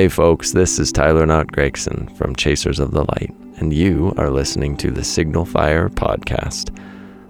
Hey folks, this is Tyler Knott Gregson from Chasers of the Light, and you are listening to the Signal Fire Podcast,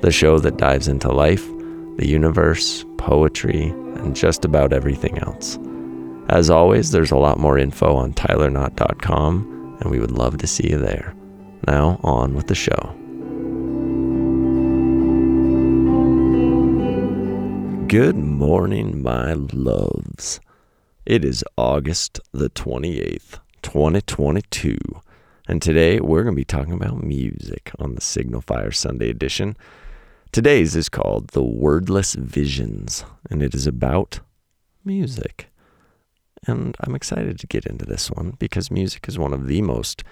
the show that dives into life, the universe, poetry, and just about everything else. As always, there's a lot more info on tylerknott.com, and we would love to see you there. Now, on with the show. Good morning, my loves. It is August the 28th, 2022, and today we're going to be talking about music on the Signal Fire Sunday edition. Today's is called The Wordless Visions, and it is about music. And I'm excited to get into this one because music is one of the most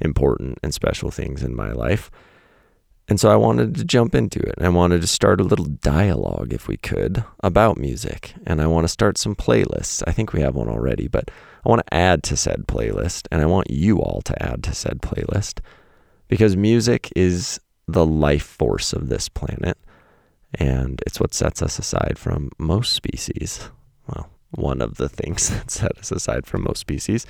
important and special things in my life. And so I wanted to jump into it. I wanted to start a little dialogue, if we could, about music. And I want to start some playlists. I think we have one already, but I want to add to said playlist. And I want you all to add to said playlist because music is the life force of this planet. And it's what sets us aside from most species. Well, one of the things that set us aside from most species.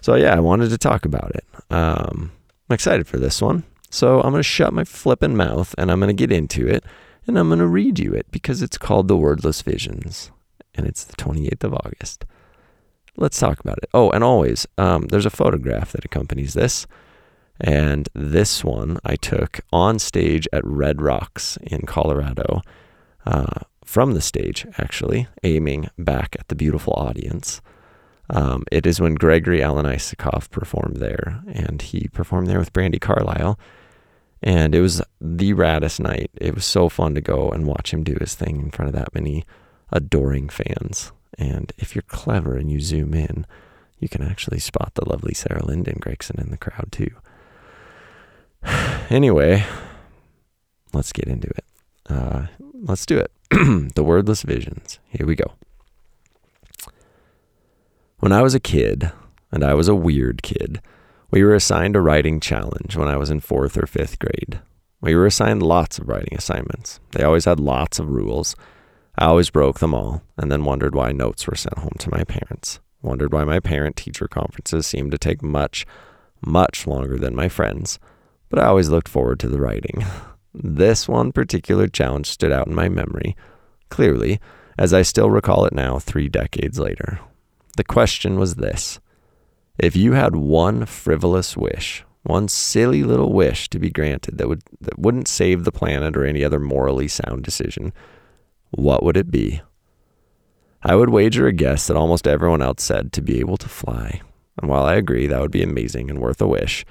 So, yeah, I wanted to talk about it. Um, I'm excited for this one. So I'm going to shut my flippin' mouth and I'm going to get into it and I'm going to read you it because it's called The Wordless Visions and it's the 28th of August. Let's talk about it. Oh, and always, um, there's a photograph that accompanies this. And this one I took on stage at Red Rocks in Colorado, uh, from the stage, actually, aiming back at the beautiful audience. Um, it is when Gregory Alan Isakov performed there, and he performed there with Brandi Carlile. And it was the raddest night. It was so fun to go and watch him do his thing in front of that many adoring fans. And if you're clever and you zoom in, you can actually spot the lovely Sarah Lyndon Gregson in the crowd too. anyway, let's get into it. Uh, let's do it. the wordless visions. Here we go. When I was a kid, and I was a weird kid, we were assigned a writing challenge when I was in fourth or fifth grade. We were assigned lots of writing assignments. They always had lots of rules. I always broke them all and then wondered why notes were sent home to my parents. Wondered why my parent teacher conferences seemed to take much, much longer than my friends. But I always looked forward to the writing. This one particular challenge stood out in my memory, clearly, as I still recall it now, three decades later. The question was this If you had one frivolous wish, one silly little wish to be granted that would that wouldn't save the planet or any other morally sound decision, what would it be? I would wager a guess that almost everyone else said to be able to fly. And while I agree that would be amazing and worth a wish,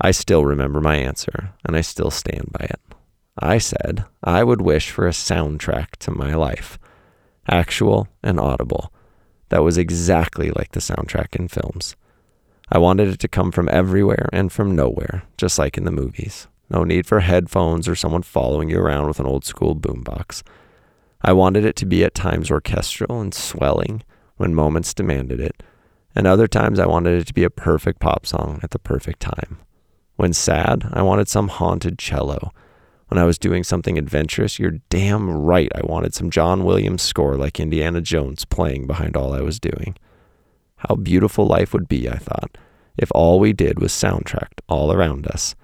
I still remember my answer, and I still stand by it. I said I would wish for a soundtrack to my life, actual and audible that was exactly like the soundtrack in films. I wanted it to come from everywhere and from nowhere, just like in the movies. No need for headphones or someone following you around with an old school boombox. I wanted it to be at times orchestral and swelling when moments demanded it, and other times I wanted it to be a perfect pop song at the perfect time. When sad, I wanted some haunted cello when I was doing something adventurous, you're damn right I wanted some John Williams score like Indiana Jones playing behind all I was doing. How beautiful life would be, I thought, if all we did was soundtracked all around us.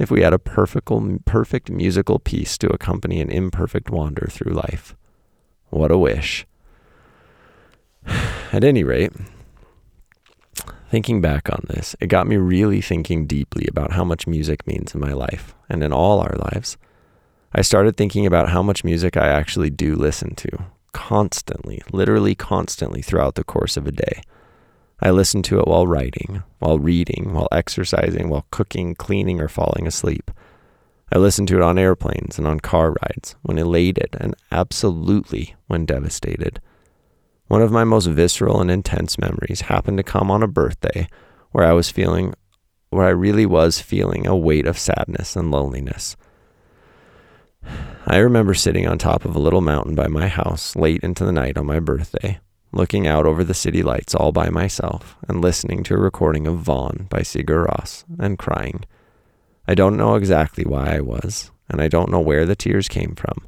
If we had a perfect, perfect musical piece to accompany an imperfect wander through life. What a wish. At any rate, thinking back on this, it got me really thinking deeply about how much music means in my life and in all our lives. I started thinking about how much music I actually do listen to constantly, literally constantly throughout the course of a day. I listen to it while writing, while reading, while exercising, while cooking, cleaning, or falling asleep. I listen to it on airplanes and on car rides, when elated, and absolutely when devastated. One of my most visceral and intense memories happened to come on a birthday where I was feeling, where I really was feeling a weight of sadness and loneliness. I remember sitting on top of a little mountain by my house late into the night on my birthday, looking out over the city lights all by myself and listening to a recording of Von by Sigur Rós and crying. I don't know exactly why I was, and I don't know where the tears came from,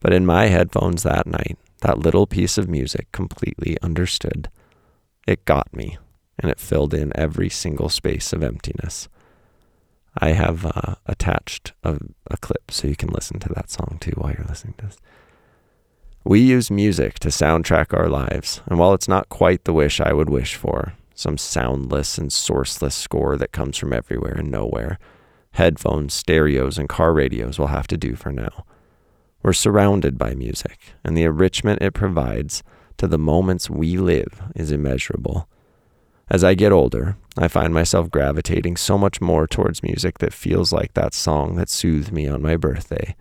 but in my headphones that night, that little piece of music completely understood. It got me, and it filled in every single space of emptiness. I have uh, attached a, a clip so you can listen to that song too while you're listening to this. We use music to soundtrack our lives, and while it's not quite the wish I would wish for, some soundless and sourceless score that comes from everywhere and nowhere, headphones, stereos, and car radios will have to do for now. We're surrounded by music, and the enrichment it provides to the moments we live is immeasurable. As I get older, I find myself gravitating so much more towards music that feels like that song that soothed me on my birthday.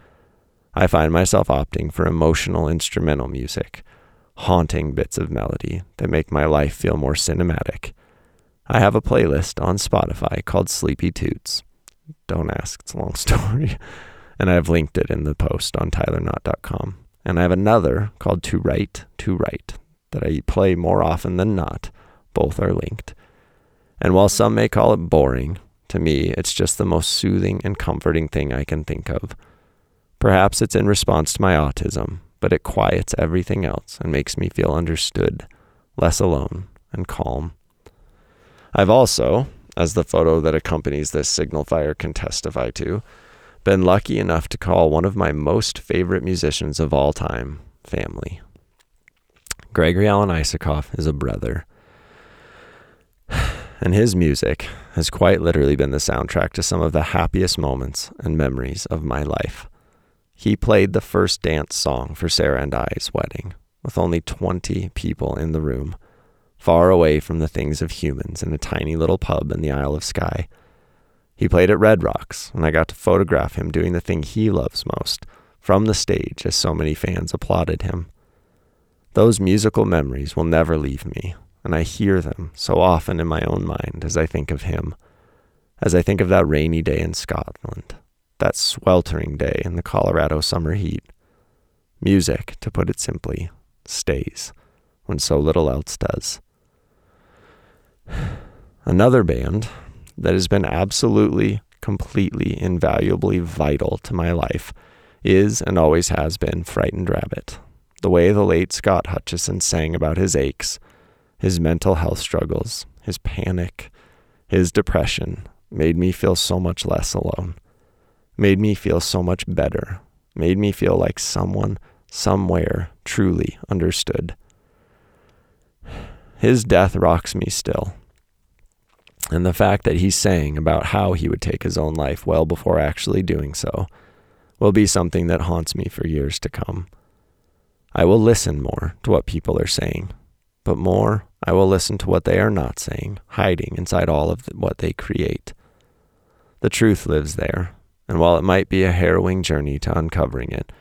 I find myself opting for emotional instrumental music, haunting bits of melody that make my life feel more cinematic. I have a playlist on Spotify called Sleepy Toots. Don't ask, it's a long story. And I've linked it in the post on tylerknott.com. And I have another called To Write, To Write that I play more often than not both are linked. And while some may call it boring, to me, it's just the most soothing and comforting thing I can think of. Perhaps it's in response to my autism, but it quiets everything else and makes me feel understood, less alone, and calm. I've also, as the photo that accompanies this signal fire can testify to, been lucky enough to call one of my most favorite musicians of all time family. Gregory Alan Isakov is a brother and his music has quite literally been the soundtrack to some of the happiest moments and memories of my life. He played the first dance song for Sarah and I's wedding, with only 20 people in the room, far away from the things of humans in a tiny little pub in the Isle of Skye. He played at Red Rocks, and I got to photograph him doing the thing he loves most from the stage as so many fans applauded him. Those musical memories will never leave me, and I hear them so often in my own mind as I think of him, as I think of that rainy day in Scotland, that sweltering day in the Colorado summer heat. Music, to put it simply, stays when so little else does. Another band that has been absolutely, completely, invaluably vital to my life is and always has been Frightened Rabbit. The way the late Scott Hutchison sang about his aches his mental health struggles, his panic, his depression made me feel so much less alone, made me feel so much better, made me feel like someone somewhere truly understood. His death rocks me still. And the fact that he's saying about how he would take his own life well before actually doing so will be something that haunts me for years to come. I will listen more to what people are saying, but more I will listen to what they are not saying, hiding inside all of what they create. The truth lives there, and while it might be a harrowing journey to uncovering it,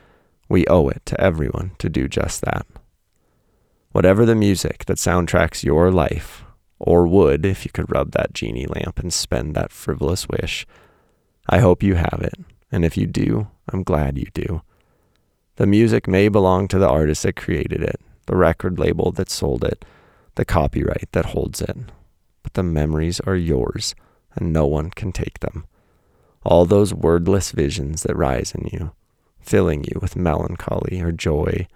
we owe it to everyone to do just that. Whatever the music that soundtracks your life, or would if you could rub that genie lamp and spend that frivolous wish, I hope you have it, and if you do, I'm glad you do. The music may belong to the artist that created it, the record label that sold it, the copyright that holds it. But the memories are yours, and no one can take them. All those wordless visions that rise in you, filling you with melancholy or joy,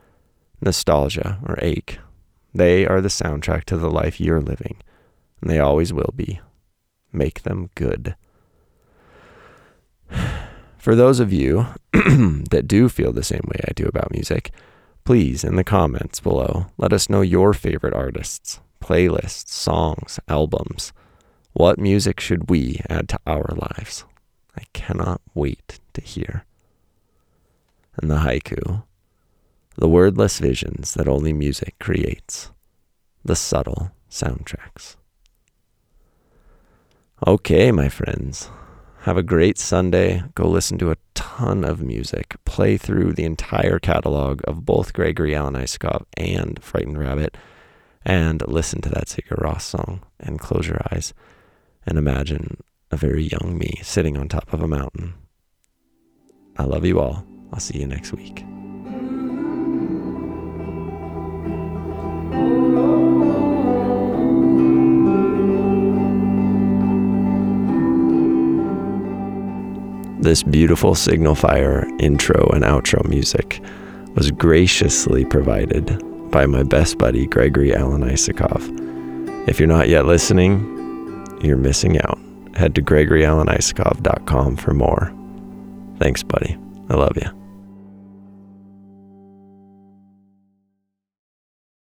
nostalgia or ache, they are the soundtrack to the life you're living, and they always will be. Make them good. For those of you that do feel the same way I do about music, Please, in the comments below, let us know your favorite artists, playlists, songs, albums. What music should we add to our lives? I cannot wait to hear. And the haiku the wordless visions that only music creates, the subtle soundtracks. Okay, my friends, have a great Sunday. Go listen to a ton of music. Play through the entire catalog of both Gregory Alan Isakov and Frightened Rabbit and listen to that Sigur Rós song and close your eyes and imagine a very young me sitting on top of a mountain. I love you all. I'll see you next week. This beautiful Signal Fire intro and outro music was graciously provided by my best buddy Gregory Alan Isakov. If you're not yet listening, you're missing out. Head to GregoryAlanIsakov.com for more. Thanks, buddy. I love you.